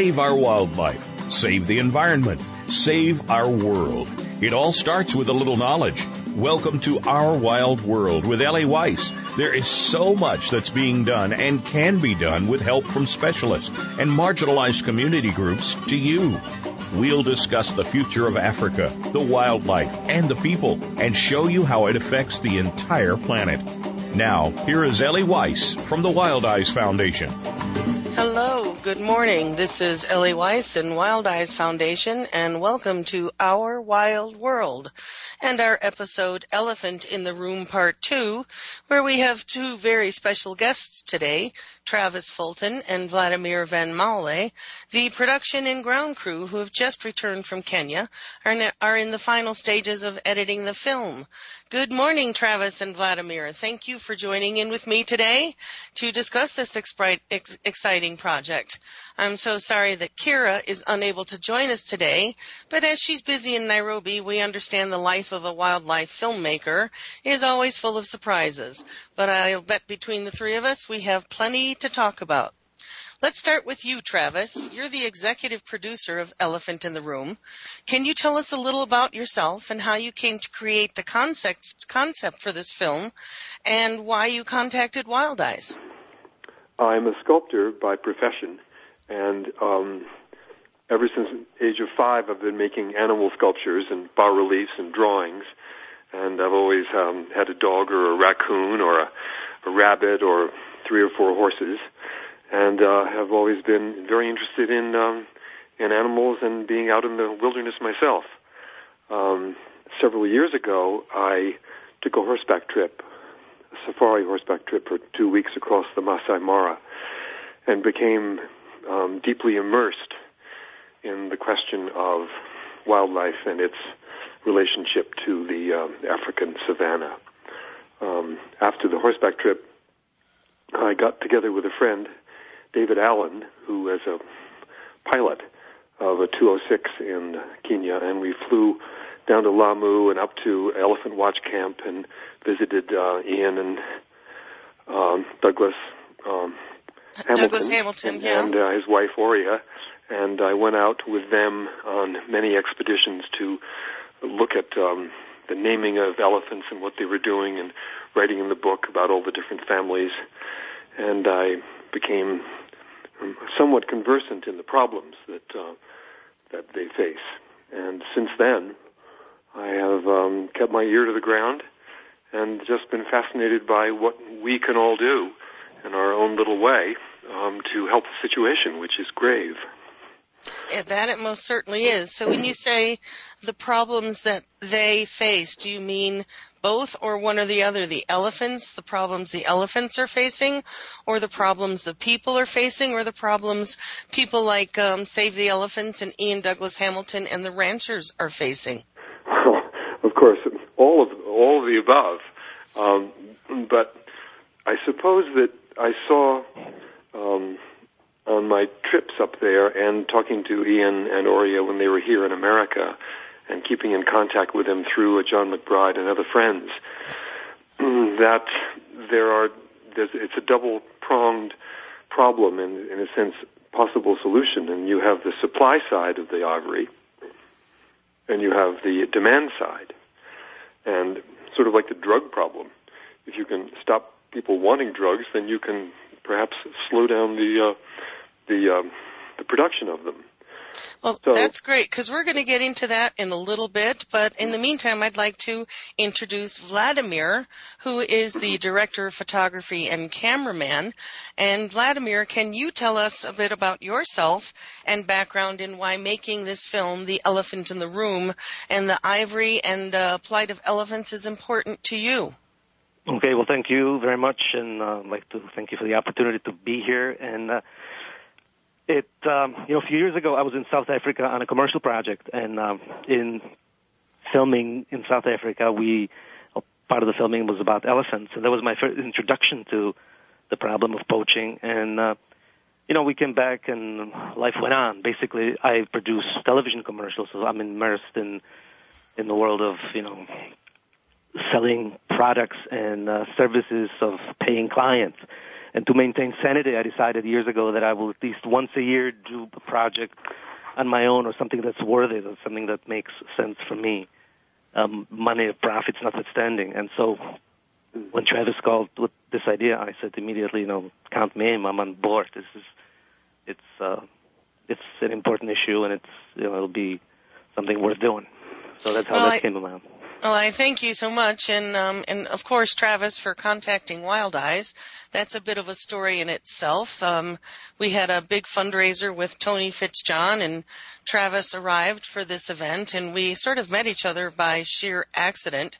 Save our wildlife. Save the environment. Save our world. It all starts with a little knowledge. Welcome to Our Wild World with Ellie Weiss. There is so much that's being done and can be done with help from specialists and marginalized community groups to you. We'll discuss the future of Africa, the wildlife, and the people, and show you how it affects the entire planet. Now, here is Ellie Weiss from the WildiZe Foundation. Hello, good morning. This is Ellie Weiss and WildiZe Foundation, and welcome to Our Wild World and our episode Elephant in the Room Part 2, where we have two very special guests today, Travis Fulton and Vladimir Van Maule. The production and ground crew who have just returned from Kenya are, are in the final stages of editing the film. Good morning, Travis and Vladimir. Thank you for joining in with me today to discuss this exciting project. I'm so sorry that Kira is unable to join us today, but as she's busy in Nairobi, we understand the life of a wildlife filmmaker is always full of surprises. But I'll bet between the three of us, we have plenty to talk about. Let's start with you, Travis. You're the executive producer of Elephant in the Room. Can you tell us a little about yourself and how you came to create the concept concept for this film and why you contacted WildiZe? I'm a sculptor by profession and um, ever since the age of five I've been making animal sculptures and bas reliefs and drawings and I've always um, had a dog or a raccoon or a, a rabbit or three or four horses and uh, have always been very interested in um, in animals and being out in the wilderness myself. Um, several years ago, I took a horseback trip, a safari horseback trip for two weeks across the Masai Mara, and became um, deeply immersed in the question of wildlife and its relationship to the um, African savanna. Um, after the horseback trip, I got together with a friend David Allen, who was a pilot of a 206 in Kenya, and we flew down to Lamu and up to Elephant Watch Camp and visited uh, Iain and um, Douglas um, Hamilton, Douglas Hamilton, and, yeah. and uh, his wife Oria, and I went out with them on many expeditions to look at um, the naming of elephants and what they were doing, and writing in the book about all the different families, and I became somewhat conversant in the problems that uh, that they face. And since then, I have um, kept my ear to the ground and just been fascinated by what we can all do in our own little way um, to help the situation, which is grave. Yeah, that it most certainly is. So when you say the problems that they face, do you mean both or one or the other? The elephants, the problems the elephants are facing, or the problems the people are facing, or the problems people like um, Save the Elephants and Iain Douglas Hamilton and the ranchers are facing? Well, of course, all of all of the above. Um, but I suppose that I saw um, on my trips up there and talking to Iain and Oria when they were here in America and keeping in contact with them through a John McBride and other friends that there are it's a double pronged problem and in a sense possible solution. And you have the supply side of the ivory and you have the demand side. And sort of like the drug problem. If you can stop people wanting drugs then you can perhaps slow down the uh, the um, the production of them Well, so, that's great because we're going to get into that in a little bit. But in the meantime, I'd like to introduce Vladimir, who is the director of photography and cameraman. And Vladimir, can you tell us a bit about yourself and background in why making this film, The Elephant in the Room, and the ivory and uh, plight of elephants is important to you? Okay, well, thank you very much, and uh, I'd like to thank you for the opportunity to be here. And uh, it, um, you know, a few years ago, I was in South Africa on a commercial project, and um, in filming in South Africa, we part of the filming was about elephants, and that was my first introduction to the problem of poaching. And uh, you know, we came back, and life went on. Basically, I produce television commercials, so I'm immersed in in the world of you know selling products and uh, services of paying clients. And to maintain sanity, I decided years ago that I will at least once a year do a project on my own or something that's worthy, that's something that makes sense for me. Um, money or profits notwithstanding. And so when Travis called with this idea, I said immediately, you know, count me in, I'm on board. This is, it's, uh, it's an important issue and it's, you know, it'll be something worth doing. So that's how well, that I, came about. Well, I thank you so much, and um, and of course, Travis, for contacting WildiZe. That's a bit of a story in itself. Um, we had a big fundraiser with Tony Fitzjohn, and Travis arrived for this event, and we sort of met each other by sheer accident.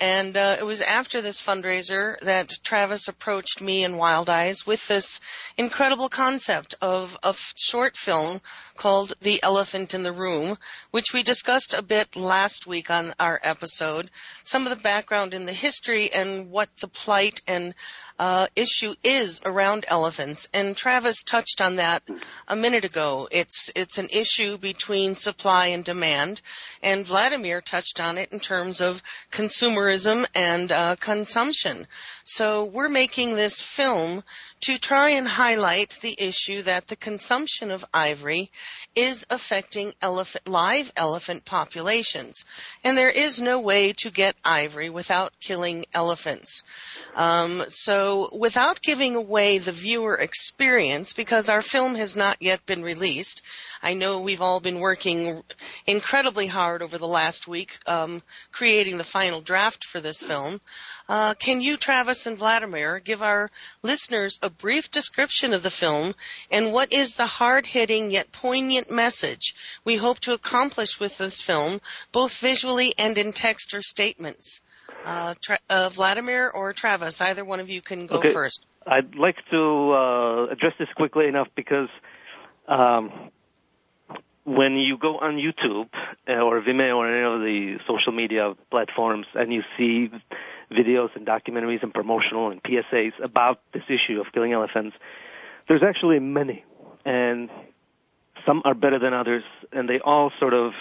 And uh, it was after this fundraiser that Travis approached me and WildiZe with this incredible concept of a short film called The Elephant in the Room, which we discussed a bit last week on our episode. Some of the background in the history and what the plight and uh, issue is around elephants, and Travis touched on that a minute ago. It's it's an issue between supply and demand, and Vladimir touched on it in terms of consumerism and uh, consumption. So we're making this film to try and highlight the issue that the consumption of ivory is affecting elephant, live elephant populations. And there is no way to get ivory without killing elephants. Um, so without giving away the viewer experience, because our film has not yet been released, I know we've all been working incredibly hard over the last week um, creating the final draft for this film. Uh, can you, Travis and Vladimir, give our listeners a brief description of the film and what is the hard-hitting yet poignant message we hope to accomplish with this film, both visually and in text or statements? Uh, Tra- uh, Vladimir or Travis, either one of you can go okay. first. I'd like to uh, address this quickly enough because um, when you go on YouTube uh, or Vimeo or any of the social media platforms and you see videos and documentaries and promotional and PSAs about this issue of killing elephants. There's actually many, and some are better than others, and they all sort of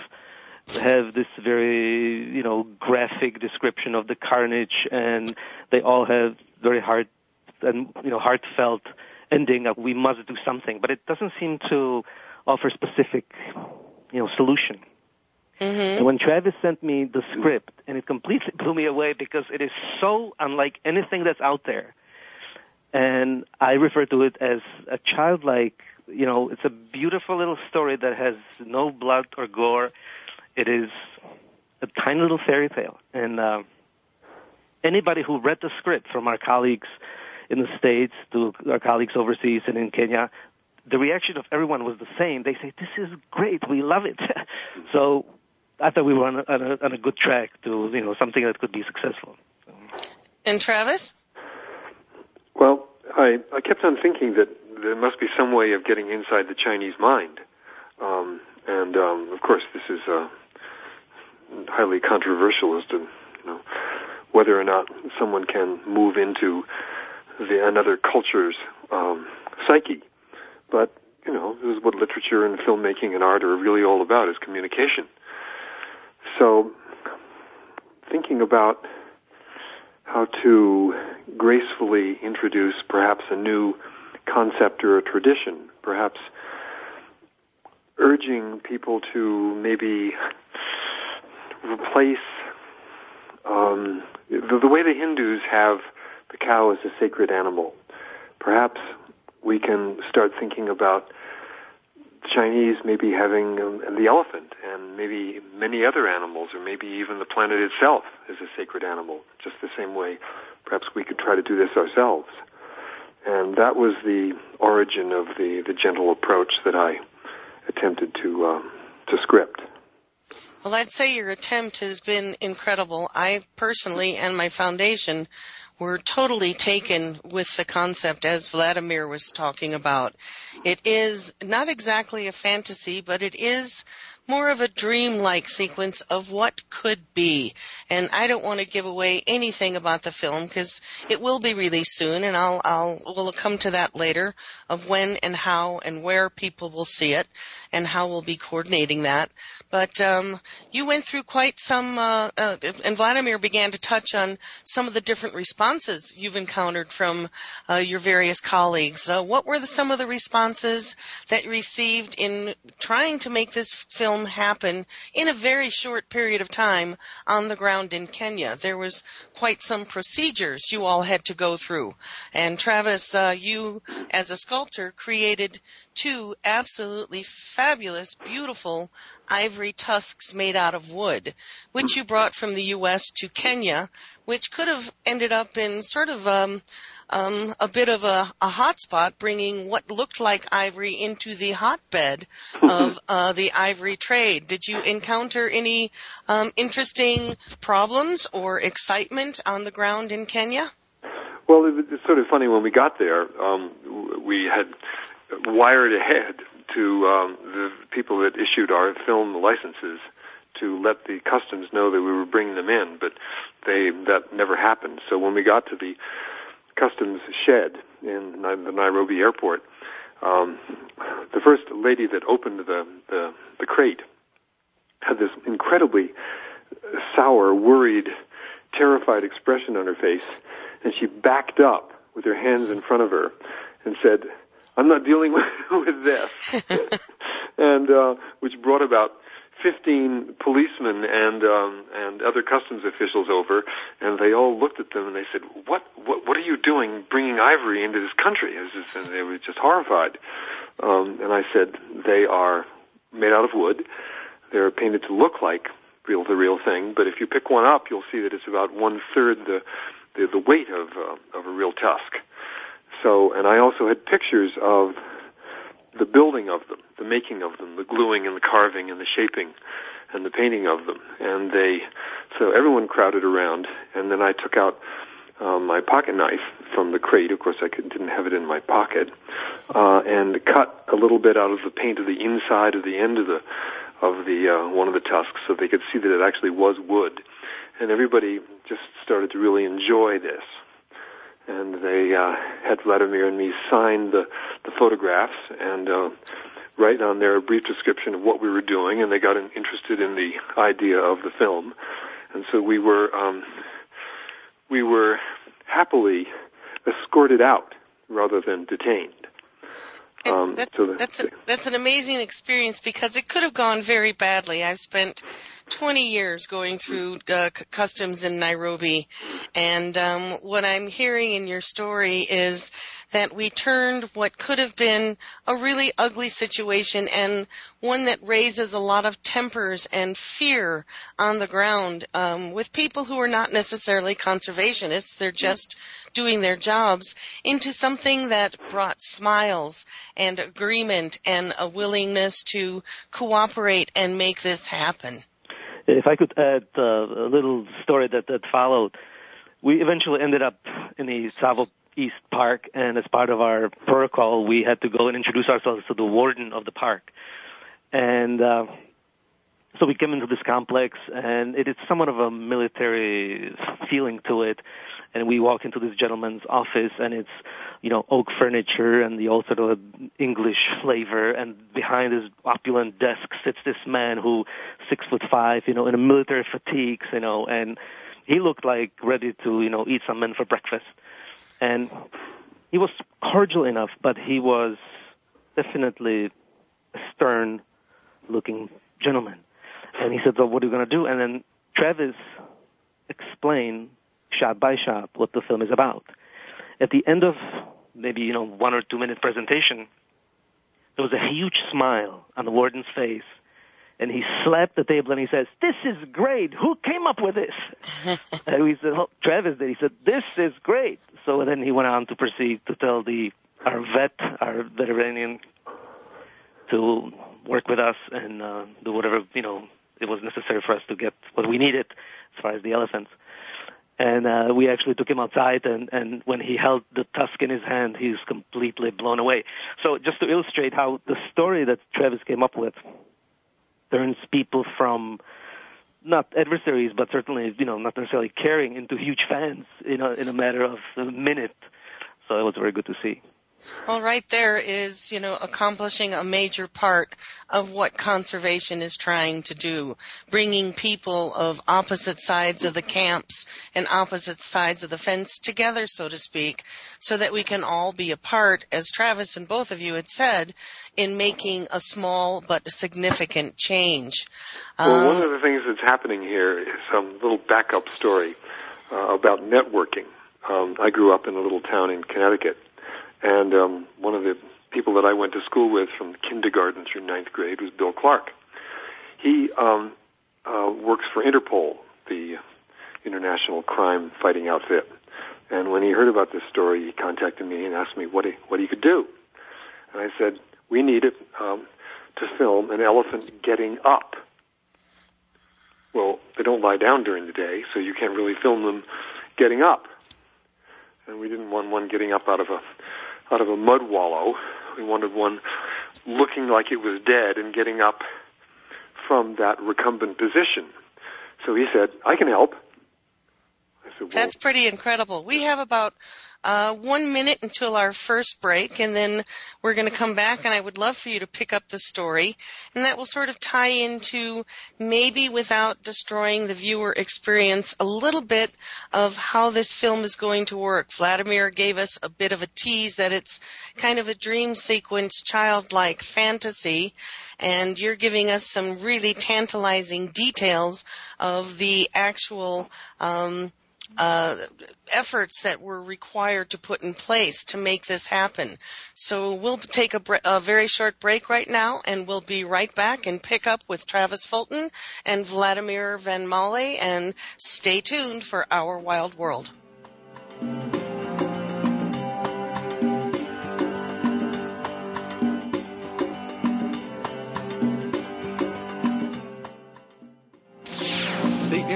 have this very, you know, graphic description of the carnage, and they all have very hard and you know heartfelt ending of we must do something, but it doesn't seem to offer specific, you know, solution. Mm-hmm. And when Travis sent me the script, and it completely blew me away because it is so unlike anything that's out there. And I refer to it as a childlike, you know, it's a beautiful little story that has no blood or gore. It is a tiny little fairy tale. And uh, anybody who read the script from our colleagues in the States to our colleagues overseas and in Kenya, the reaction of everyone was the same. They say, this is great. We love it. so I thought we were on a, on a, on a good track to you know something that could be successful. And Travis? Well, I I kept on thinking that there must be some way of getting inside the Chinese mind, um, and um, of course this is uh, highly controversial as to you know whether or not someone can move into the another culture's um, psyche, but you know this is what literature and filmmaking and art are really all about is communication. So, thinking about how to gracefully introduce perhaps a new concept or a tradition, perhaps urging people to maybe replace um, the, the way the Hindus have the cow as a sacred animal. Perhaps we can start thinking about Chinese maybe having um, the elephant and maybe many other animals, or maybe even the planet itself is a sacred animal, just the same way perhaps we could try to do this ourselves. And that was the origin of the, the gentle approach that I attempted to, um, to script. Well, I'd say your attempt has been incredible. I personally and my foundation were totally taken with the concept as Vladimir was talking about. It is not exactly a fantasy, but it is more of a dream-like sequence of what could be. And I don't want to give away anything about the film because it will be released soon, and I'll I'll we'll come to that later of when and how and where people will see it and how we'll be coordinating that. But um, you went through quite some, uh, uh, and Vladimir began to touch on some of the different responses you've encountered from uh, your various colleagues. Uh, what were the, some of the responses that you received in trying to make this film happen in a very short period of time on the ground in Kenya? There was quite some procedures you all had to go through. And Travis, uh, you as a sculptor created two absolutely fabulous, beautiful ivory tusks made out of wood, which you brought from the U.S. to Kenya, which could have ended up in sort of um, um, a bit of a, a hot spot, bringing what looked like ivory into the hotbed of uh, the ivory trade. Did you encounter any um, interesting problems or excitement on the ground in Kenya? Well, it's sort of funny when we got there. Um, we had wired ahead to um, the people that issued our film licenses to let the customs know that we were bringing them in, but they that never happened. So when we got to the customs shed in the Nairobi airport, um, the first lady that opened the, the the crate had this incredibly sour, worried, terrified expression on her face, and she backed up with her hands in front of her and said, I'm not dealing with, with this. and, uh, which brought about 15 policemen and, um, and other customs officials over, and they all looked at them and they said, what, what, what are you doing bringing ivory into this country? Just, and they were just horrified. Um, and I said, they are made out of wood. They're painted to look like real the real thing, but if you pick one up, you'll see that it's about one third the, the, the weight of, uh, of a real tusk. So, and I also had pictures of the building of them, the making of them, the gluing and the carving and the shaping and the painting of them. And they, so everyone crowded around. And then I took out um, my pocket knife from the crate. Of course, I could, didn't have it in my pocket, uh, and cut a little bit out of the paint of the inside of the end of the of the uh, one of the tusks, so they could see that it actually was wood. And everybody just started to really enjoy this and they uh, had Vladimir and me sign the, the photographs and uh, write on there a brief description of what we were doing, and they got interested in the idea of the film, and so we were um, we were happily escorted out rather than detained. Um, that, so that's, a, that's an amazing experience because it could have gone very badly. I've spent 20 years going through uh, c- customs in Nairobi, and um, what I'm hearing in your story is that we turned what could have been a really ugly situation and one that raises a lot of tempers and fear on the ground um, with people who are not necessarily conservationists. They're just doing their jobs into something that brought smiles and agreement and a willingness to cooperate and make this happen. If I could add uh, a little story that, that followed, we eventually ended up in the Tsavo East Park, and as part of our protocol, we had to go and introduce ourselves to the warden of the park. And uh, so we came into this complex, and it is somewhat of a military feeling to it. And we walk into this gentleman's office, and it's you know oak furniture and the old sort of English flavor. And behind his opulent desk sits this man who six foot five, you know, in a military fatigues, you know, and he looked like ready to you know eat some men for breakfast. And he was cordial enough, but he was definitely a stern looking gentleman. And he said, so what are you going to do? And then Travis explained shot by shot what the film is about. At the end of maybe, you know, one or two minute presentation, there was a huge smile on the warden's face. And he slapped the table and he says, this is great. Who came up with this? and we said, oh, Travis did. He said, this is great. So then he went on to proceed to tell the, our vet, our veterinarian to work with us and uh, do whatever, you know, it was necessary for us to get what we needed as far as the elephants. And uh, we actually took him outside and and when he held the tusk in his hand he was completely blown away. So just to illustrate how the story that travis came up with turns people from not adversaries but certainly you know not necessarily caring into huge fans in a in a matter of a minute. So it was very good to see well, right there is, you know, accomplishing a major part of what conservation is trying to do. Bringing people of opposite sides of the camps and opposite sides of the fence together, so to speak, so that we can all be a part, as Travis and both of you had said, in making a small but significant change. Well, one um, of the things that's happening here is a little backup story uh, about networking. Um, I grew up in a little town in Connecticut and um, one of the people that I went to school with from kindergarten through ninth grade was Bill Clark. He um, uh, works for Interpol, the international crime fighting outfit. And when he heard about this story, he contacted me and asked me what he, what he could do. And I said, we need it um, to film an elephant getting up. Well, they don't lie down during the day, so you can't really film them getting up. And we didn't want one getting up out of a out of a mud wallow. We wanted one looking like it was dead and getting up from that recumbent position. So he said, I can help. I said, well, That's pretty incredible. We have about uh, one minute until our first break, and then we're going to come back, and I would love for you to pick up the story, and that will sort of tie into maybe without destroying the viewer experience a little bit of how this film is going to work. Vladimir gave us a bit of a tease that it's kind of a dream sequence, childlike fantasy, and you're giving us some really tantalizing details of the actual um, uh, efforts that were required to put in place to make this happen. So we'll take a, bre- a, very short break right now, and we'll be right back and pick up with Travis Fulton and Vladimir Van Male, and stay tuned for Our Wild World.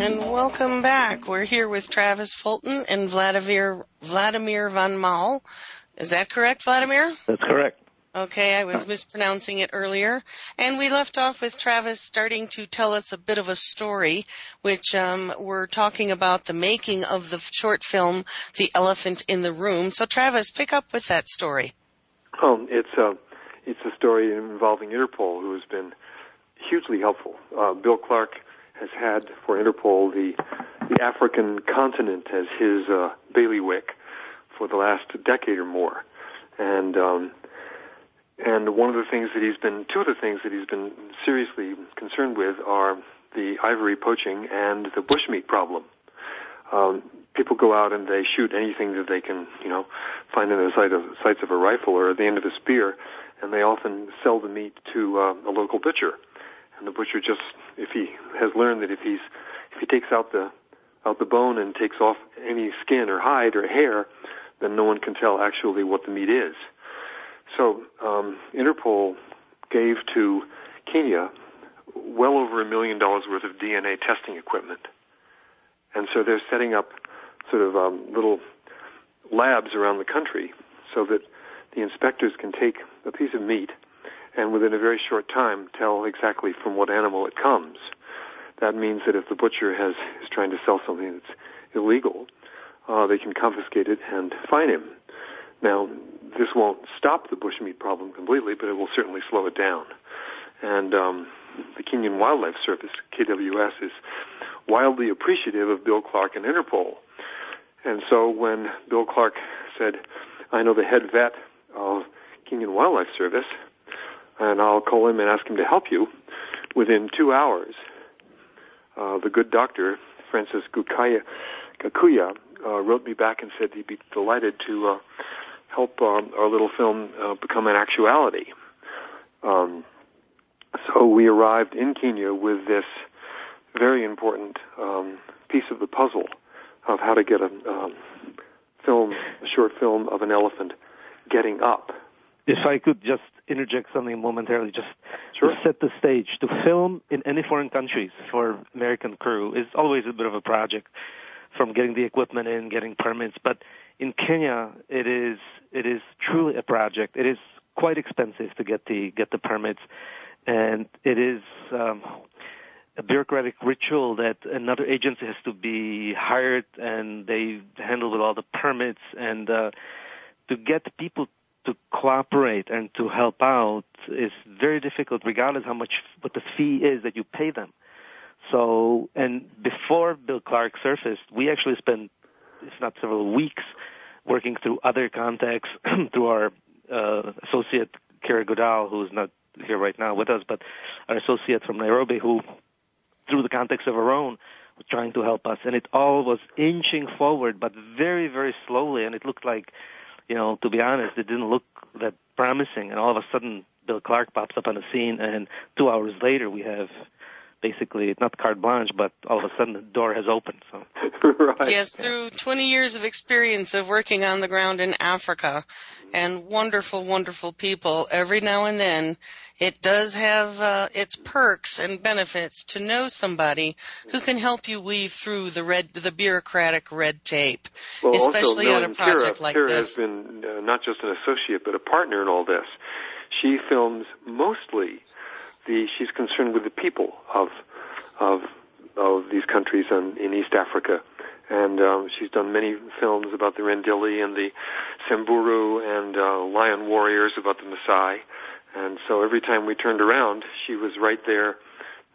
And welcome back. We're here with Travis Fulton and Vladimir Vladimir von Maul. Is that correct, Vladimir? That's correct. Okay, I was mispronouncing it earlier. And we left off with Travis starting to tell us a bit of a story, which um, we're talking about the making of the short film, The Elephant in the Room. So, Travis, pick up with that story. Oh, it's a, it's a story involving Interpol, who has been hugely helpful. Uh, Bill Clark has had for Interpol the, the African continent as his uh, bailiwick for the last decade or more. And um, and one of the things that he's been, two of the things that he's been seriously concerned with are the ivory poaching and the bushmeat problem. Um, people go out and they shoot anything that they can, you know, find in the sight of, sights of a rifle or at the end of a spear, and they often sell the meat to uh, a local butcher. And the butcher just, if he has learned that if he's, if he takes out the, out the bone and takes off any skin or hide or hair, then no one can tell actually what the meat is. So um, Interpol gave to Kenya well over a million dollars worth of DNA testing equipment, and so they're setting up sort of um, little labs around the country so that the inspectors can take a piece of meat and within a very short time tell exactly from what animal it comes. That means that if the butcher has is trying to sell something that's illegal, uh, they can confiscate it and fine him. Now, this won't stop the bushmeat problem completely, but it will certainly slow it down. And um, the Kenyan Wildlife Service, KWS, is wildly appreciative of Bill Clark and Interpol. And so when Bill Clark said, I know the head vet of Kenyan Wildlife Service, and I'll call him and ask him to help you, within two hours, uh, the good doctor, Francis Gukaya, Gakuya, uh, wrote me back and said he'd be delighted to uh, help um, our little film uh, become an actuality. Um, so we arrived in Kenya with this very important um, piece of the puzzle of how to get a um, film, a short film of an elephant getting up. If I could just interject something momentarily, just sure. to set the stage. To film in any foreign countries for American crew is always a bit of a project, from getting the equipment in, getting permits. But in Kenya, it is it is truly a project. It is quite expensive to get the get the permits, and it is um, a bureaucratic ritual that another agency has to be hired, and they handle with all the permits and uh, to get people to cooperate and to help out is very difficult, regardless how much what the fee is that you pay them. So, and before Bill Clark surfaced, we actually spent, if not several weeks, working through other contacts through our uh, associate Kira Goodall, who's not here right now with us, but our associate from Nairobi, who, through the context of her own, was trying to help us, and it all was inching forward, but very, very slowly, and it looked like, you know, to be honest, it didn't look that promising, and all of a sudden, Bill Clark pops up on the scene, and two hours later, we have basically not carte blanche, but all of a sudden the door has opened. So. right. Yes, through 20 years of experience of working on the ground in Africa and wonderful, wonderful people, every now and then it does have uh, its perks and benefits to know somebody who can help you weave through the red, the bureaucratic red tape, well, especially also on a project Kira, like Kira this. has been uh, not just an associate, but a partner in all this. She films mostly the she's concerned with the people of of of these countries in, in East Africa, and um, she's done many films about the Rendille and the Samburu and uh, lion warriors about the Maasai, and so every time we turned around, she was right there,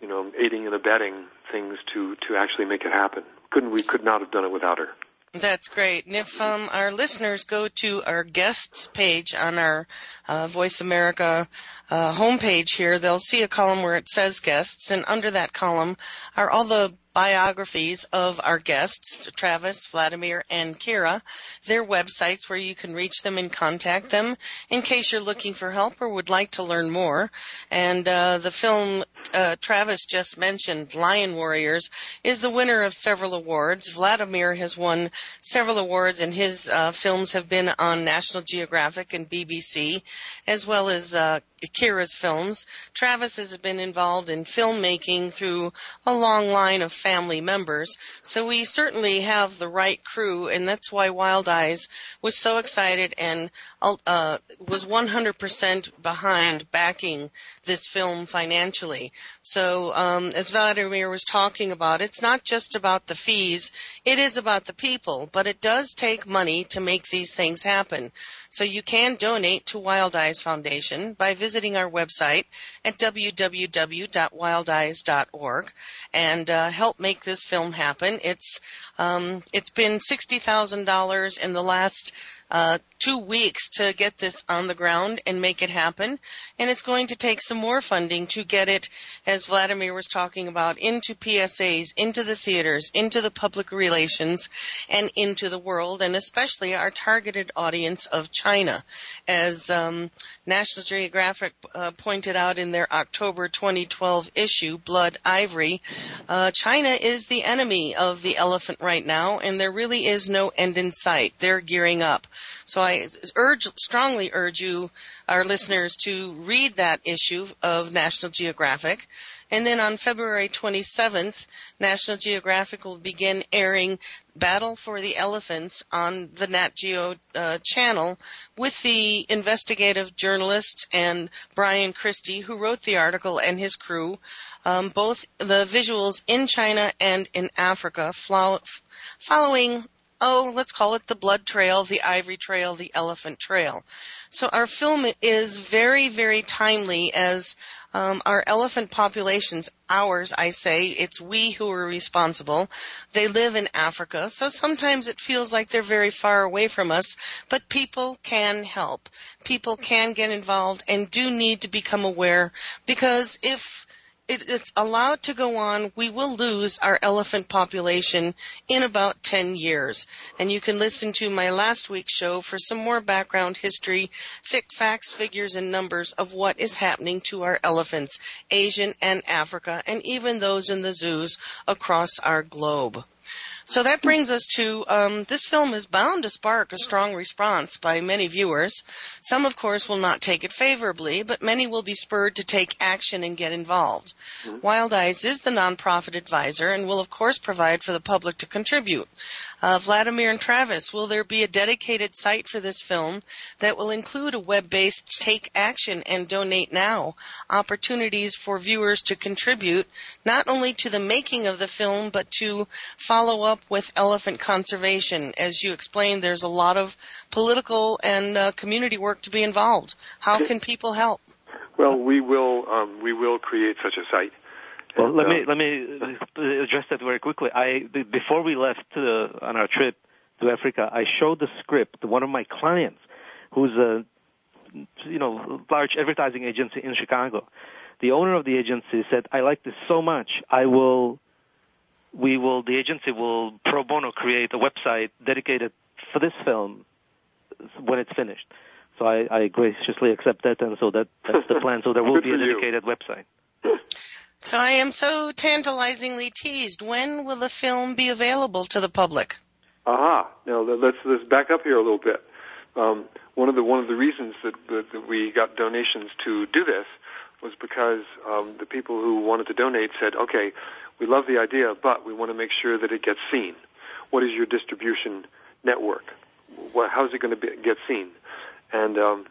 you know, aiding and abetting things to to actually make it happen. Couldn't we could not have done it without her. That's great. And if um, our listeners go to our guests page on our uh, Voice America uh, homepage here, they'll see a column where it says guests, and under that column are all the biographies of our guests, Travis, Vladimir, and Kira, their websites where you can reach them and contact them in case you're looking for help or would like to learn more. And uh, the film uh, Travis just mentioned, Lion Warriors, is the winner of several awards. Vladimir has won several awards, and his uh, films have been on National Geographic and BBC, as well as uh, Kira's films. Travis has been involved in filmmaking through a long line of family members, so we certainly have the right crew, and that's why WildiZe was so excited and uh, was 100% behind backing this film financially. So, um, as Vladimir was talking about, it's not just about the fees; it is about the people. But it does take money to make these things happen. So you can donate to WildiZe Foundation by visiting our website at www.wildize.org and uh, help make this film happen. It's um, it's been sixty thousand dollars in the last uh, two weeks to get this on the ground and make it happen. And it's going to take some more funding to get it, as Vladimir was talking about, into PSAs, into the theaters, into the public relations, and into the world, and especially our targeted audience of China. As um, National Geographic uh, pointed out in their October 2012 issue, Blood Ivory, uh, China is the enemy of the elephant right now, and there really is no end in sight. They're gearing up. So I urge, strongly urge you, our listeners, to read that issue of National Geographic. And then on February 27th, National Geographic will begin airing Battle for the Elephants on the Nat Geo uh, channel with the investigative journalist and Bryan Christy, who wrote the article, and his crew. Um, both the visuals in China and in Africa, following oh, let's call it the blood trail, the ivory trail, the elephant trail. So our film is very, very timely as um, our elephant populations, ours, I say, it's we who are responsible. They live in Africa, so sometimes it feels like they're very far away from us, but people can help. People can get involved and do need to become aware because if it, it's allowed to go on, we will lose our elephant population in about 10 years. And you can listen to my last week's show for some more background history, thick facts, figures, and numbers of what is happening to our elephants, Asian and Africa, and even those in the zoos across our globe. So that brings us to um, this film is bound to spark a strong response by many viewers. Some, of course, will not take it favorably, but many will be spurred to take action and get involved. Mm-hmm. WildiZe is the nonprofit advisor and will, of course, provide for the public to contribute. Uh, Vladimir and Travis, will there be a dedicated site for this film that will include a web-based take action and donate now opportunities for viewers to contribute not only to the making of the film but to follow up with elephant conservation? As you explained, there's a lot of political and uh, community work to be involved. How can people help? Well, we will um, we will create such a site. Well, let me let me uh, address that very quickly. I before we left to, on our trip to Africa, I showed the script to one of my clients, who's a you know large advertising agency in Chicago. The owner of the agency said, "I like this so much, I will." We will. The agency will pro bono create a website dedicated for this film when it's finished. So I, I graciously accept that, and so that that's the plan. So there will be a dedicated website. So I am so tantalizingly teased. When will the film be available to the public? Aha! Now let's let's back up here a little bit. Um, one of the one of the reasons that, that, that we got donations to do this was because um, the people who wanted to donate said, "Okay, we love the idea, but we want to make sure that it gets seen. What is your distribution network? What, how is it going to get seen?" And um,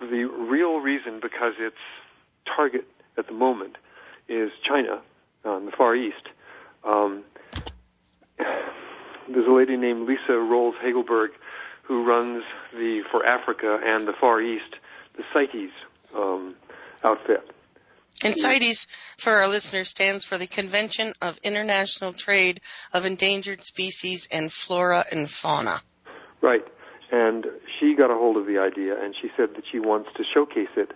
the real reason, because its target at the moment is China, uh, in the Far East. Um, there's a lady named Lisa Rolls Hagelberg who runs the for Africa and the Far East, the CITES um, outfit. And CITES, for our listeners, stands for the Convention of International Trade of Endangered Species and Flora and Fauna. Right. And she got a hold of the idea and she said that she wants to showcase it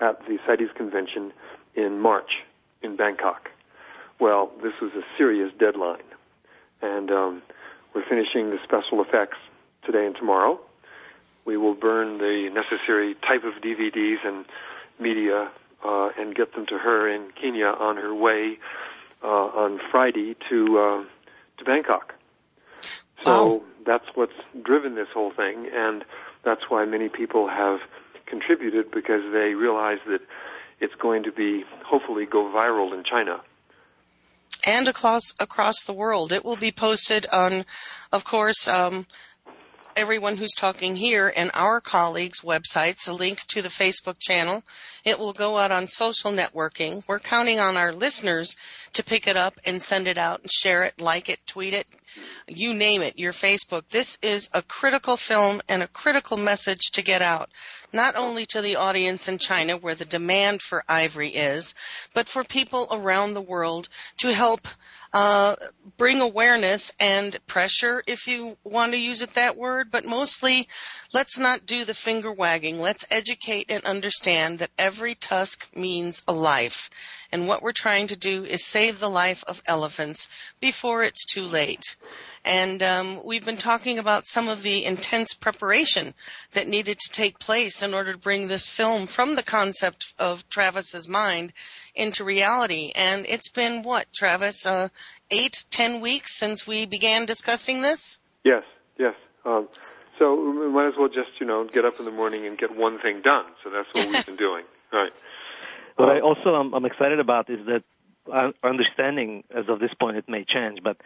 at the CITES convention in March in Bangkok. Well, this was a serious deadline, and um, we're finishing the special effects today and tomorrow. We will burn the necessary type of DVDs and media uh, and get them to her in Kenya on her way uh, on Friday to uh, to Bangkok. So Wow. that's what's driven this whole thing, and that's why many people have contributed because they realize that it's going to be hopefully go viral in China. and across across the world. It will be posted on, of course, um, everyone who's talking here and our colleagues' websites. A link to the Facebook channel. It will go out on social networking. We're counting on our listeners to pick it up and send it out and share it, like it, tweet it, you name it, your Facebook. This is a critical film and a critical message to get out, not only to the audience in China where the demand for ivory is, but for people around the world to help Uh, bring awareness and pressure, if you want to use it that word, but mostly let's not do the finger wagging. Let's educate and understand that every tusk means a life. And what we're trying to do is save the life of elephants before it's too late. And um, we've been talking about some of the intense preparation that needed to take place in order to bring this film from the concept of Travis's mind into reality. And it's been what, Travis? Uh, eight, ten weeks since we began discussing this. Yes, yes. Um, so we might as well just you know get up in the morning and get one thing done. So that's what we've been doing. Right. What I also am I'm excited about is that our understanding, as of this point, it may change, but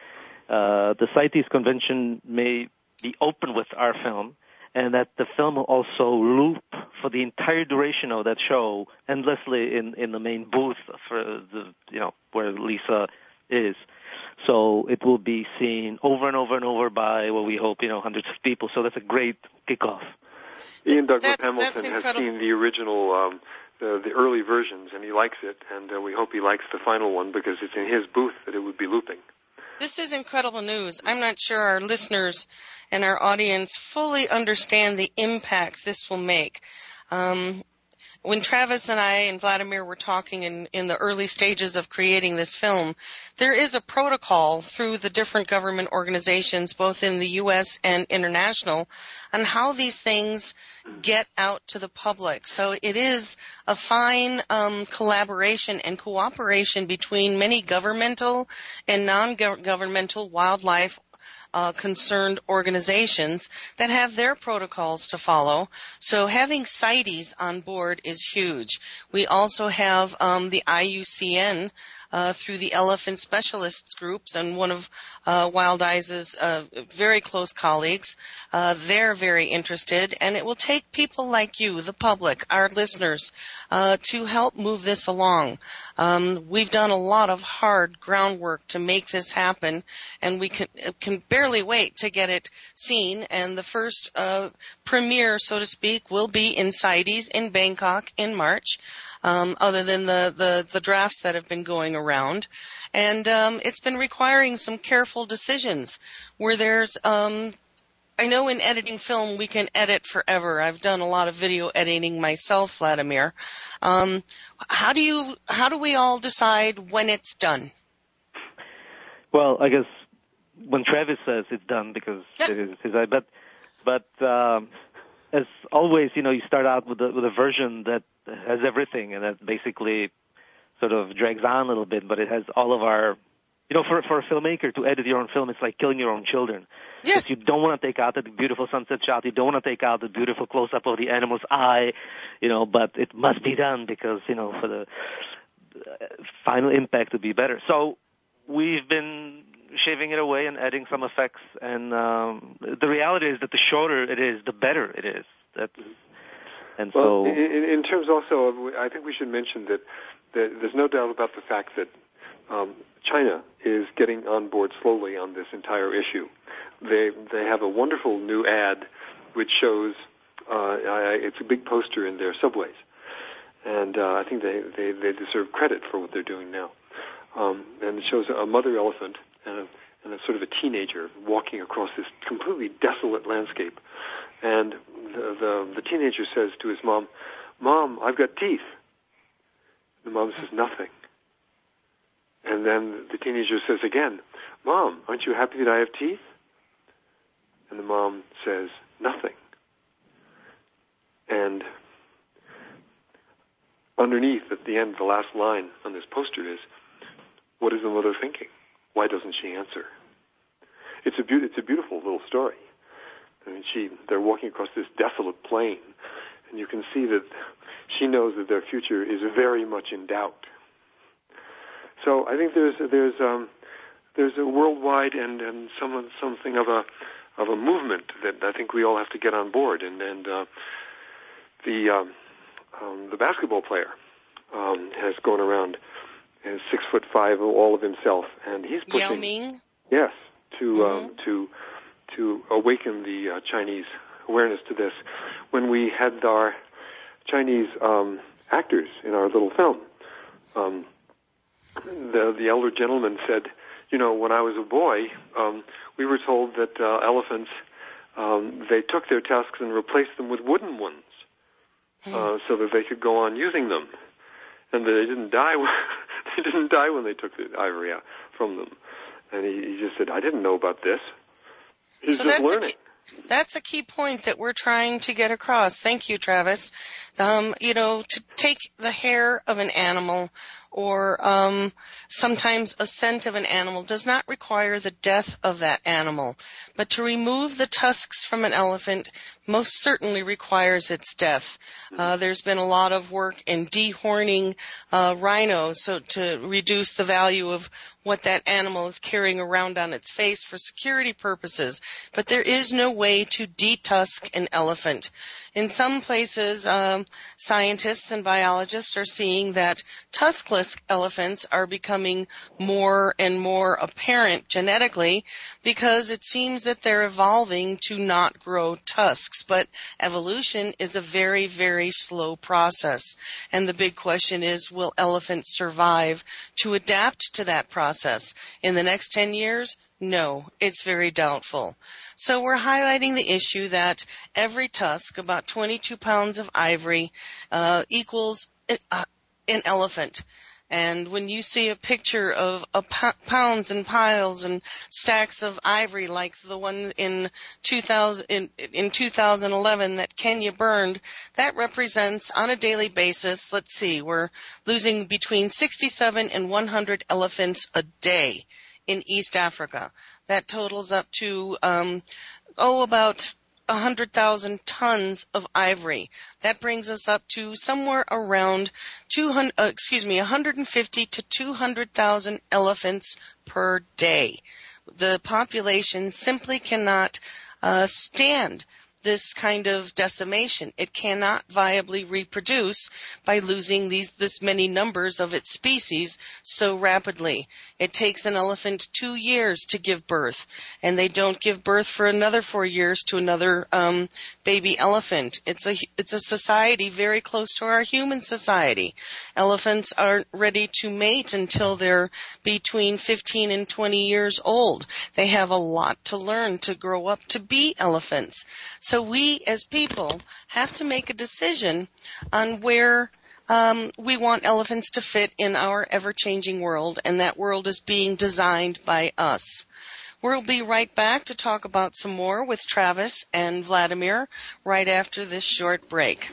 uh, the CITES convention may be open with our film, and that the film will also loop for the entire duration of that show endlessly in in the main booth for the you know where Lisa is. So it will be seen over and over and over by what we hope you know hundreds of people. So that's a great kickoff. Iain Douglas That's- Hamilton that's has incredible. seen the original, um, the, the early versions, and he likes it. And uh, we hope he likes the final one because it's in his booth that it would be looping. This is incredible news. I'm not sure our listeners and our audience fully understand the impact this will make. Um, when Travis and I and Vladimir were talking in, in the early stages of creating this film, there is a protocol through the different government organizations, both in the U.S. and international, on how these things get out to the public. So it is a fine um, collaboration and cooperation between many governmental and non-governmental wildlife uh, concerned organizations that have their protocols to follow. So having CITES on board is huge. We also have um, the IUCN uh, through the elephant specialists groups and one of uh, WildiZe' uh, very close colleagues. Uh, they're very interested, and it will take people like you, the public, our listeners, uh, to help move this along. Um, we've done a lot of hard groundwork to make this happen, and we can, can barely wait to get it seen. And the first uh, premiere, so to speak, will be in CITES in Bangkok in March um, other than the, the, the drafts that have been going around. And um, it's been requiring some careful decisions where there's, um, I know in editing film we can edit forever. I've done a lot of video editing myself, Vladimir. Um, how do you, how do we all decide when it's done? Well, I guess when Travis says it's done because it is his I but but um as always, you know, you start out with a with a version that has everything and that basically sort of drags on a little bit, but it has all of our you know, for for a filmmaker to edit your own film, it's like killing your own children. Yeah. Because you don't want to take out the beautiful sunset shot, you don't want to take out the beautiful close up of the animal's eye, you know, but it must be done because you know for the final impact to be better. So we've been shaving it away and adding some effects. And um, the reality is that the shorter it is, the better it is. That's and Well, so in, in terms also of, I think we should mention that, that there's no doubt about the fact that um, China is getting on board slowly on this entire issue. They they have a wonderful new ad which shows uh, I, it's a big poster in their subways, and uh, I think they, they they deserve credit for what they're doing now. Um, and it shows a mother elephant and a, and a sort of a teenager walking across this completely desolate landscape, and the, the the teenager says to his mom, "Mom, I've got teeth." The mom says nothing. And then the teenager says again, Mom, aren't you happy that I have teeth? And the mom says, nothing. And underneath, at the end, the last line on this poster is, what is the mother thinking? Why doesn't she answer? It's a, be- it's a beautiful little story. I mean, she, they're walking across this desolate plain, and you can see that she knows that their future is very much in doubt. So I think there's, there's, um, there's a worldwide and, and some, something of a, of a movement that I think we all have to get on board. And, and uh, the um, um, the basketball player um, has gone around is six foot five, all of himself, and he's pushing. Yao Ming. Yes, to Mm-hmm. um, to to awaken the uh, Chinese awareness to this. When we had our Chinese um, actors in our little film, um, the the elder gentleman said, "You know, when I was a boy, um, we were told that uh, elephants um, they took their tusks and replaced them with wooden ones, uh, so that they could go on using them, and they didn't die. They didn't die when they took the ivory out from them." And he, he just said, "I didn't know about this." He's so just that's a learning. key, that's a key point that we're trying to get across. Thank you, Travis. Um, you know, to take the hair of an animal or um, sometimes a scent of an animal does not require the death of that animal, but to remove the tusks from an elephant most certainly requires its death. Uh, there's been a lot of work in dehorning uh, rhinos so to reduce the value of what that animal is carrying around on its face for security purposes. But there is no way to detusk an elephant. In some places, um, scientists and biologists are seeing that tuskless elephants are becoming more and more apparent genetically because it seems that they're evolving to not grow tusks. But evolution is a very, very slow process. And the big question is, will elephants survive to adapt to that process? In the next 10 years, no, it's very doubtful. So we're highlighting the issue that every tusk, about 22 pounds of ivory, uh, equals uh, an elephant. And when you see a picture of, pounds and piles and stacks of ivory like the one in 2000 in, in 2011 that Kenya burned, that represents on a daily basis. Let's see, we're losing between 67 and 100 elephants a day in East Africa. That totals up to um, oh about 100,000 tons of ivory. That brings us up to somewhere around 200, uh, excuse me, 150 to 200,000 elephants per day. The population simply cannot uh, stand this kind of decimation. It cannot viably reproduce by losing these this many numbers of its species so rapidly. It takes an elephant two years to give birth, and they don't give birth for another four years to another um, baby elephant. It's a it's a society very close to our human society. Elephants aren't ready to mate until they're between 15 and 20 years old. They have a lot to learn to grow up to be elephants. So we as people have to make a decision on where um, we want elephants to fit in our ever-changing world, and that world is being designed by us. We'll be right back to talk about some more with Travis and Vladimir right after this short break.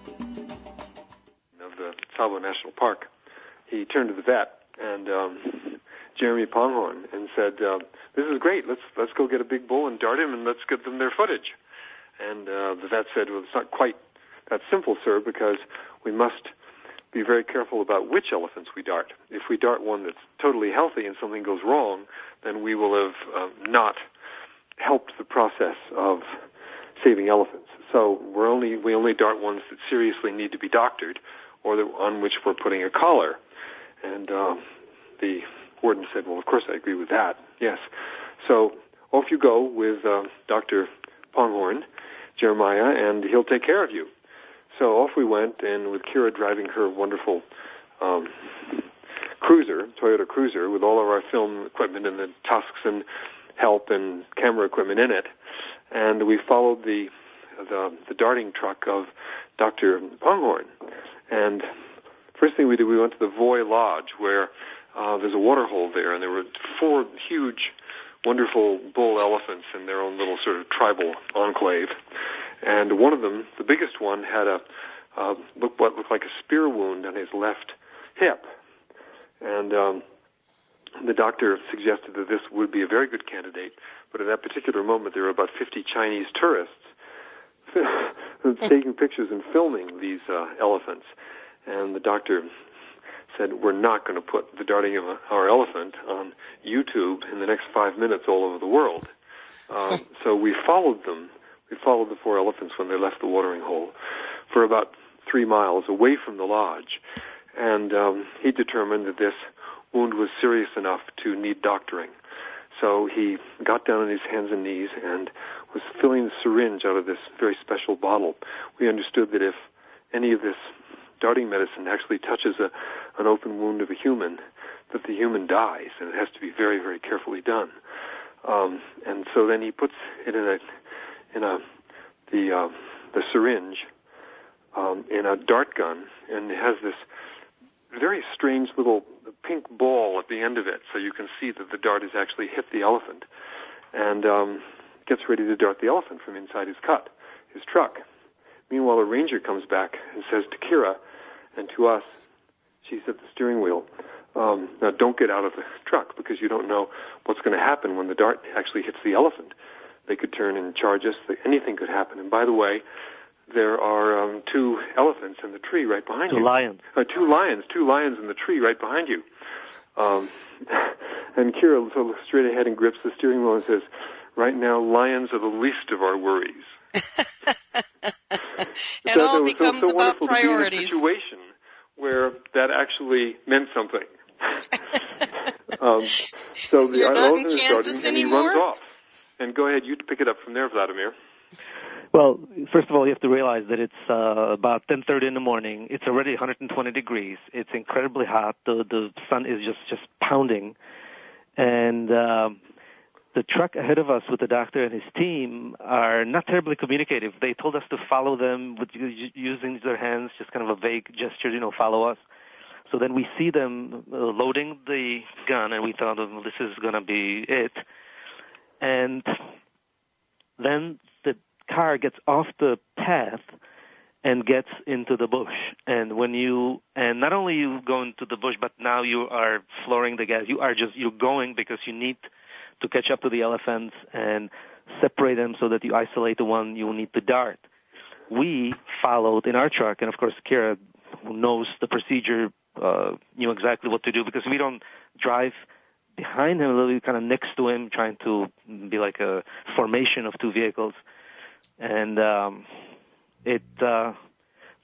Tsavo National Park, he turned to the vet and um, Jeremy Ponghorn and said, uh, "This is great. Let's let's go get a big bull and dart him, and let's get them their footage." And uh, the vet said, "Well, it's not quite that simple, sir, because we must be very careful about which elephants we dart. If we dart one that's totally healthy and something goes wrong, then we will have uh, not helped the process of saving elephants. So we're only we only dart ones that seriously need to be doctored, or the, on which we're putting a collar." And uh, the warden said, "Well, of course I agree with that. Yes." So off you go with uh, Dr. Ponghorn, Jeremiah, and he'll take care of you. So off we went, and with Kira driving her wonderful um, cruiser, Toyota Cruiser, with all of our film equipment and the tusks and help and camera equipment in it, and we followed the the, the darting truck of Dr. Ponghorn. And first thing we did, we went to the Voi Lodge, where uh, there's a water hole there, and there were four huge, wonderful bull elephants in their own little sort of tribal enclave. And one of them, the biggest one, had a uh, what looked like a spear wound on his left hip. And um, the doctor suggested that this would be a very good candidate, but at that particular moment there were about 50 Chinese tourists taking pictures and filming these uh, elephants. And the doctor said, we're not going to put the darting of our elephant on YouTube in the next five minutes all over the world. Um, so we followed them. We followed the four elephants when they left the watering hole for about three miles away from the lodge. And um, he determined that this wound was serious enough to need doctoring. So he got down on his hands and knees and was filling the syringe out of this very special bottle. We understood that if any of this darting medicine actually touches a, an open wound of a human, that the human dies, and it has to be very, very carefully done. Um, and so then he puts it in a in a the uh, the syringe um, in a dart gun, and it has this very strange little pink ball at the end of it, so you can see that the dart has actually hit the elephant, and um, gets ready to dart the elephant from inside his cut, his truck. Meanwhile, a ranger comes back and says to Kira and to us, she's at the steering wheel, um, now don't get out of the truck because you don't know what's going to happen when the dart actually hits the elephant. They could turn and charge us. Anything could happen. And by the way, there are um, two elephants in the tree right behind two you. lions. Uh, two lions. Two lions in the tree right behind you. Um, and Kira looks straight ahead and grips the steering wheel and says, "Right now, lions are the least of our worries." it all so, becomes so, so about priorities. To be in a situation where that actually meant something. um, so the You're not in elephant is Kansas starting, and he anymore? runs off. And go ahead, you pick it up from there, Vladimir. Well, first of all, you have to realize that it's uh, about 10:30 in the morning. It's already 120 degrees. It's incredibly hot. The the sun is just just pounding, and um, the truck ahead of us with the doctor and his team are not terribly communicative. They told us to follow them with using their hands, just kind of a vague gesture, you know, follow us. So then we see them uh, loading the gun, and we thought, well, this is going to be it. And then the car gets off the path and gets into the bush. And when you, and not only you go into the bush, but now you are flooring the gas. You are just, you're going because you need to catch up to the elephants and separate them so that you isolate the one you need to dart. We followed in our truck, and of course, Kira, who knows the procedure, uh, knew exactly what to do because we don't drive behind him, literally kind of next to him, trying to be like a formation of two vehicles. And um, it uh,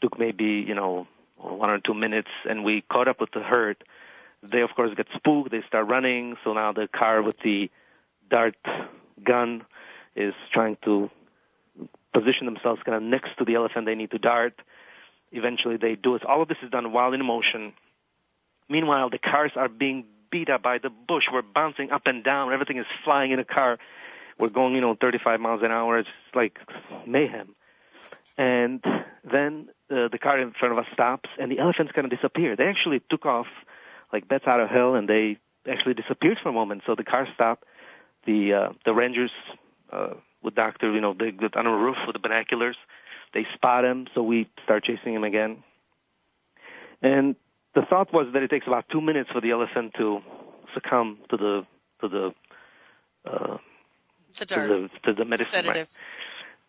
took maybe you know one or two minutes, and we caught up with the herd. They of course get spooked. They start running. So now the car with the dart gun is trying to position themselves kind of next to the elephant they need to dart. Eventually they do it. All of this is done while in motion. Meanwhile, the cars are being beat up by the bush. We're bouncing up and down. Everything is flying in the car. We're going, you know, 35 miles an hour. It's like mayhem. And then uh, the car in front of us stops, and the elephants kind of disappear. They actually took off like bats out of hell, and they actually disappeared for a moment. So the car stopped the uh, the rangers uh, with Doctor, you know, they get on a roof with the binoculars. They spot him, so we start chasing him again. And the thought was that it takes about two minutes for the elephant to succumb to the to the uh, the to the, to the medicine. Sedative.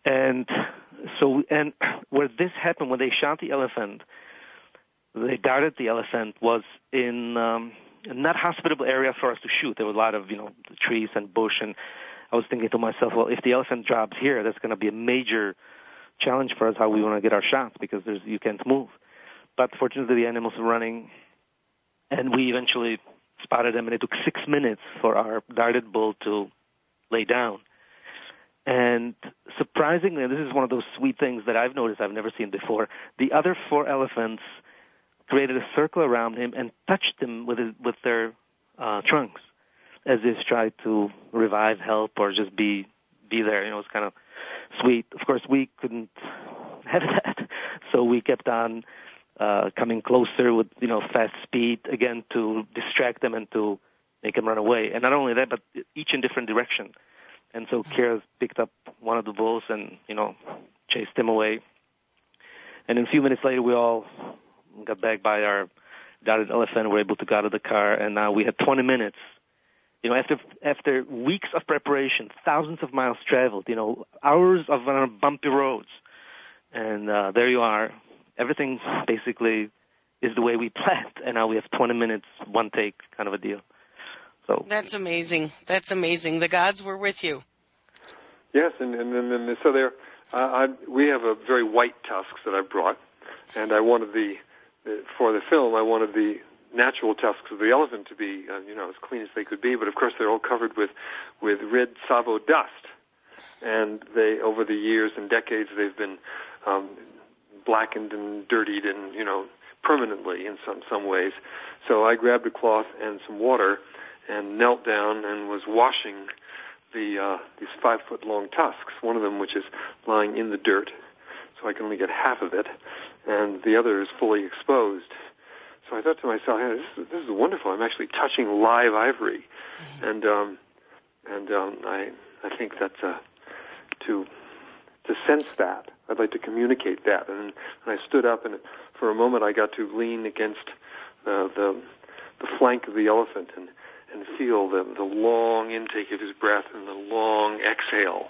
Right? And so, and where this happened, when they shot the elephant, they darted the elephant was in um, not hospitable area for us to shoot. There were a lot of, you know, trees and bush, and I was thinking to myself, well, if the elephant drops here, that's going to be a major challenge for us how we want to get our shots because there's you can't move. But fortunately, the animals were running, and we eventually spotted them, and it took six minutes for our darted bull to lay down. And surprisingly, this is one of those sweet things that I've noticed I've never seen before. The other four elephants created a circle around him and touched him with his, with their uh, trunks, as if tried to revive, help, or just be be there. You know, it's kind of sweet. Of course, we couldn't have that, so we kept on uh, coming closer with you know fast speed again to distract them and to make them run away. And not only that, but each in different direction. And so Kira picked up one of the bulls and you know chased him away. And a few minutes later, we all got back by our dotted elephant. We're able to get out of the car, and now we had 20 minutes. You know, after after weeks of preparation, thousands of miles traveled, you know, hours of uh, bumpy roads, and uh, there you are. Everything basically is the way we planned, and now we have 20 minutes, one take, kind of a deal. So that's amazing. That's amazing. The gods were with you. Yes, and and, and, and so there, uh, I, we have a very white tusks that I brought, and I wanted the, the for the film I wanted the natural tusks of the elephant to be uh, you know as clean as they could be, but of course they're all covered with with red Tsavo dust, and they over the years and decades they've been um, blackened and dirtied and you know permanently in some some ways. So I grabbed a cloth and some water and knelt down and was washing the uh, these five foot long tusks. One of them which is lying in the dirt, so I can only get half of it, and the other is fully exposed. So I thought to myself, hey, this, is, this is wonderful. I'm actually touching live ivory, mm-hmm. and um, and um, I I think that uh, to to sense that I'd like to communicate that. And, and I stood up, and for a moment I got to lean against uh, the the flank of the elephant and and feel the the long intake of his breath and the long exhale.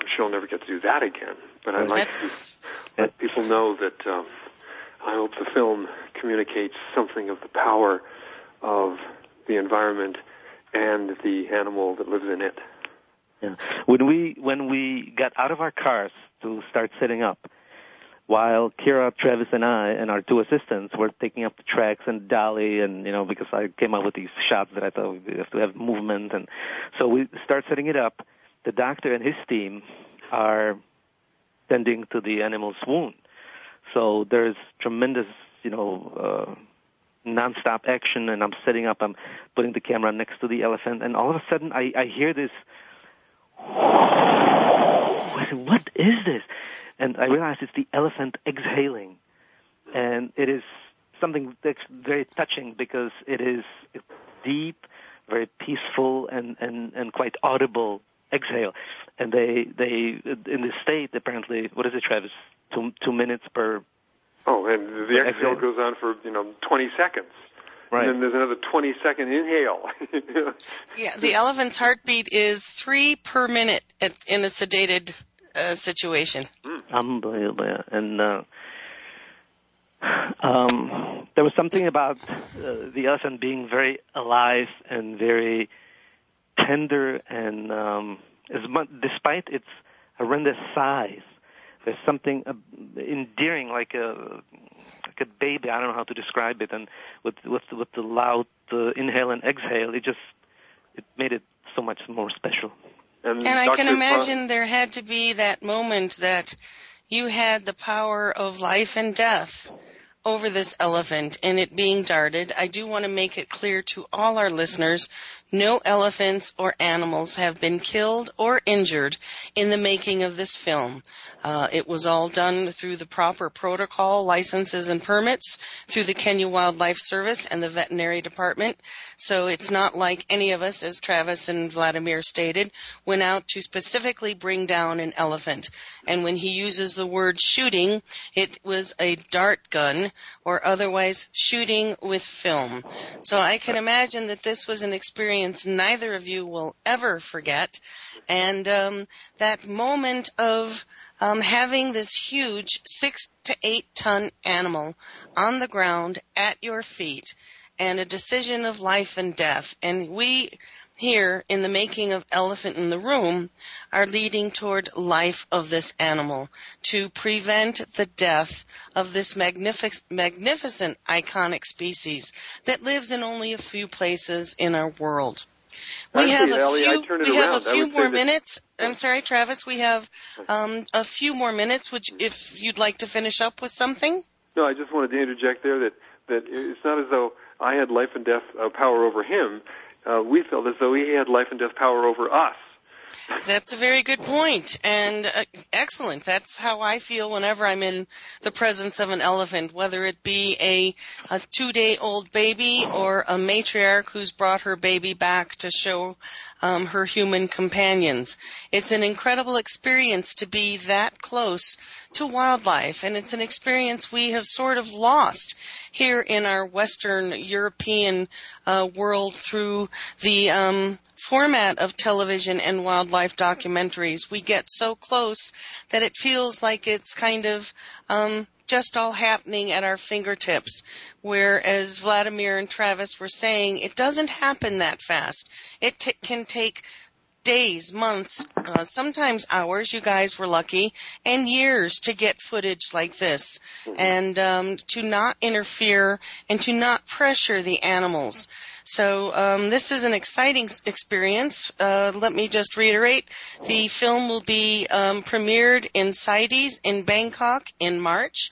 I'm sure I'll never get to do that again, but I'd like to let people know that um, I hope the film communicates something of the power of the environment and the animal that lives in it. Yeah. When we when we got out of our cars to start setting up, while Kira, Travis, and I and our two assistants were taking up the tracks and dolly, and you know because I came up with these shots that I thought we have to have movement, and so we start setting it up. The doctor and his team are tending to the animal's wound. So there's tremendous, you know, uh, nonstop action, and I'm setting up. I'm putting the camera next to the elephant, and all of a sudden I, I hear this. What is this? And I realize it's the elephant exhaling, and it is something that's very touching because it is deep, very peaceful, and and and quite audible exhale. And they they in the state apparently what is it, Travis? Two two minutes per. Oh, and the exhale, exhale goes on for you know 20 seconds. Right. And then there's another 20 second inhale. yeah, the elephant's heartbeat is three per minute at, in a sedated uh, situation. Mm. Unbelievable. And uh, um, there was something about uh, the elephant being very alive and very tender, and um, as much, despite its horrendous size, there's something uh, endearing, like a like a baby. I don't know how to describe it. And with with with the loud uh, inhale and exhale, it just it made it so much more special. And, and I can imagine there had to be that moment that you had the power of life and death over this elephant and it being darted, I do want to make it clear to all our listeners no elephants or animals have been killed or injured in the making of this film. Uh, it was all done through the proper protocol, licenses, and permits through the Kenya Wildlife Service and the veterinary department. So it's not like any of us, as Travis and Vladimir stated, went out to specifically bring down an elephant. And when he uses the word shooting, it was a dart gun or otherwise shooting with film. So I can imagine that this was an experience neither of you will ever forget. And um, that moment of um, having this huge six to eight ton animal on the ground at your feet and a decision of life and death. And we here in the making of Elephant in the Room are leading toward life of this animal to prevent the death of this magnific- magnificent iconic species that lives in only a few places in our world. We have a Ellie, few. We have a few more minutes. I'm sorry, Travis. We have um, a few more minutes. Would you, if you'd like to finish up with something? No, I just wanted to interject there that that it's not as though I had life and death uh, power over him. Uh, we felt as though he had life and death power over us. That's a very good point, and uh, excellent. That's how I feel whenever I'm in the presence of an elephant, whether it be a, a two-day-old baby or a matriarch who's brought her baby back to show um, her human companions. It's an incredible experience to be that close to wildlife, and it's an experience we have sort of lost here in our Western European uh, world through the um, format of television and wildlife documentaries. We get so close that it feels like it's kind of um, just all happening at our fingertips. Whereas Vladimir and Travis were saying, it doesn't happen that fast. It t- can take days, months, uh, sometimes hours. You guys were lucky, and years to get footage like this, and um, to not interfere and to not pressure the animals. So um, this is an exciting experience. Uh, let me just reiterate: the film will be um, premiered in CITES in Bangkok in March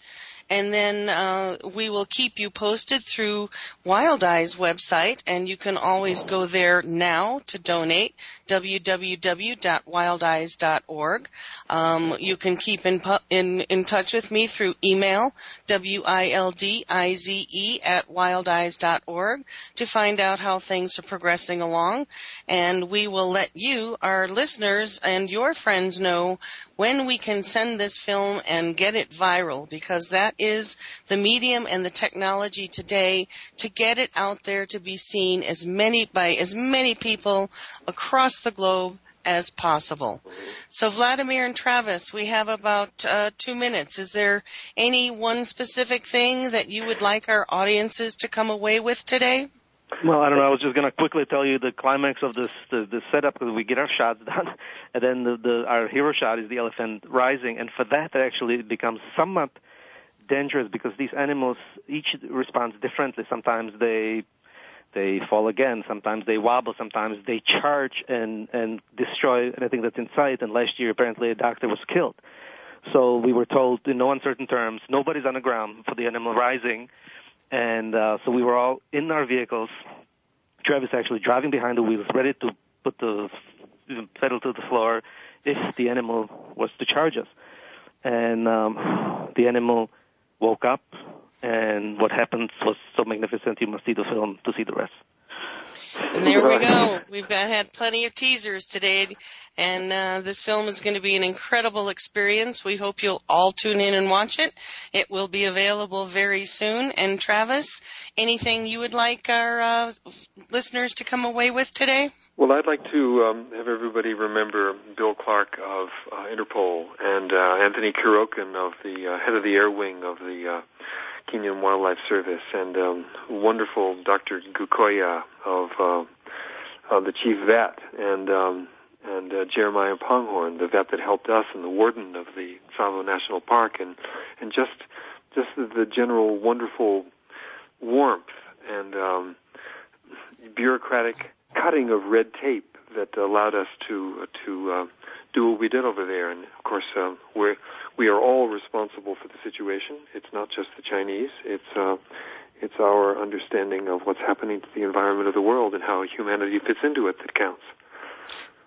and then uh, we will keep you posted through WildiZe's website, and you can always go there now to donate www.wildize.org. Um, you can keep in, in, in touch with me through email, W-I-L-D-I-Z-E at wildize.org to find out how things are progressing along. And we will let you, our listeners, and your friends know when we can send this film and get it viral because that is the medium and the technology today to get it out there to be seen as many by as many people across the globe as possible. So Vladimir and Travis, we have about uh, two minutes. Is there any one specific thing that you would like our audiences to come away with today? Well, I don't know. I was just going to quickly tell you the climax of this the, the setup because we get our shots done, and then the, the our hero shot is the elephant rising, and for that it actually becomes somewhat dangerous because these animals each responds differently. Sometimes they they fall again. Sometimes they wobble. Sometimes they charge and and destroy anything that's in sight. And last year, apparently, a doctor was killed. So we were told in no uncertain terms, nobody's on the ground for the animal rising, And uh, so we were all in our vehicles. Travis actually driving behind the wheels, ready to put the pedal to the floor if the animal was to charge us. And um, the animal woke up, and what happened was so magnificent. You must see the film to see the rest. And there we go. We've got had plenty of teasers today, and uh, this film is going to be an incredible experience. We hope you'll all tune in and watch it. It will be available very soon. And Travis, anything you would like our uh, listeners to come away with today? Well, I'd like to um, have everybody remember Bill Clark of uh, Interpol and uh, Anthony Kirokin of the uh, head of the air wing of the uh, Kenyan Wildlife Service, and um, wonderful Dr. Gakuya of uh, uh, the chief vet, and um, and uh, Jeremiah Ponghorn, the vet that helped us, and the warden of the Tsavo National Park, and and just just the, general wonderful warmth and um, bureaucratic cutting of red tape that allowed us to to uh, do what we did over there. And of course, uh, we're we are all responsible for the situation. It's not just the Chinese. It's uh, it's our understanding of what's happening to the environment of the world and how humanity fits into it that counts.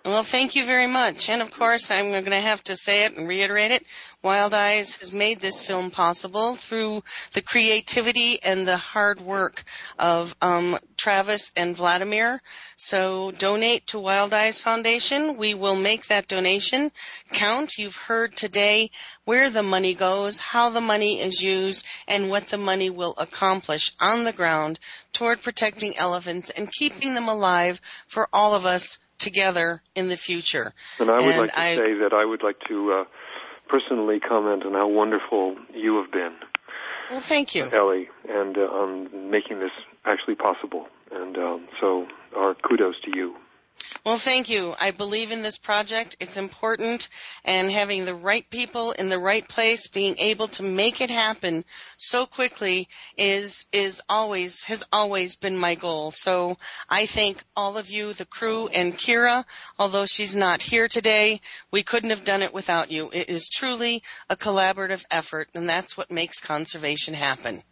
Well, thank you very much. And of course, I'm going to have to say it and reiterate it. WildiZe has made this film possible through the creativity and the hard work of um, Travis and Vladimir. So donate to WildiZe Foundation. We will make that donation count. You've heard today where the money goes, how the money is used, and what the money will accomplish on the ground toward protecting elephants and keeping them alive for all of us together in the future. And I would And like to I- say that I would like to uh, personally comment on how wonderful you have been, Well, thank you. Ellie, and uh, on making this actually possible. And um, so, our kudos to you. Well, thank you. I believe in this project. It's important and having the right people in the right place, being able to make it happen so quickly is, is always, has always been my goal. So I thank all of you, the crew and Kira, although she's not here today, we couldn't have done it without you. It is truly a collaborative effort and that's what makes conservation happen.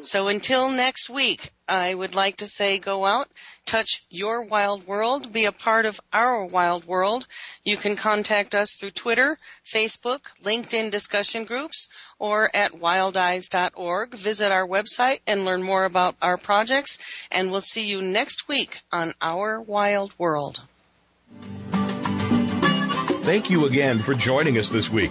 So until next week, I would like to say go out, touch your wild world, be a part of our wild world. You can contact us through Twitter, Facebook, LinkedIn discussion groups, or at wildize.org. Visit our website and learn more about our projects, and we'll see you next week on Our Wild World. Thank you again for joining us this week.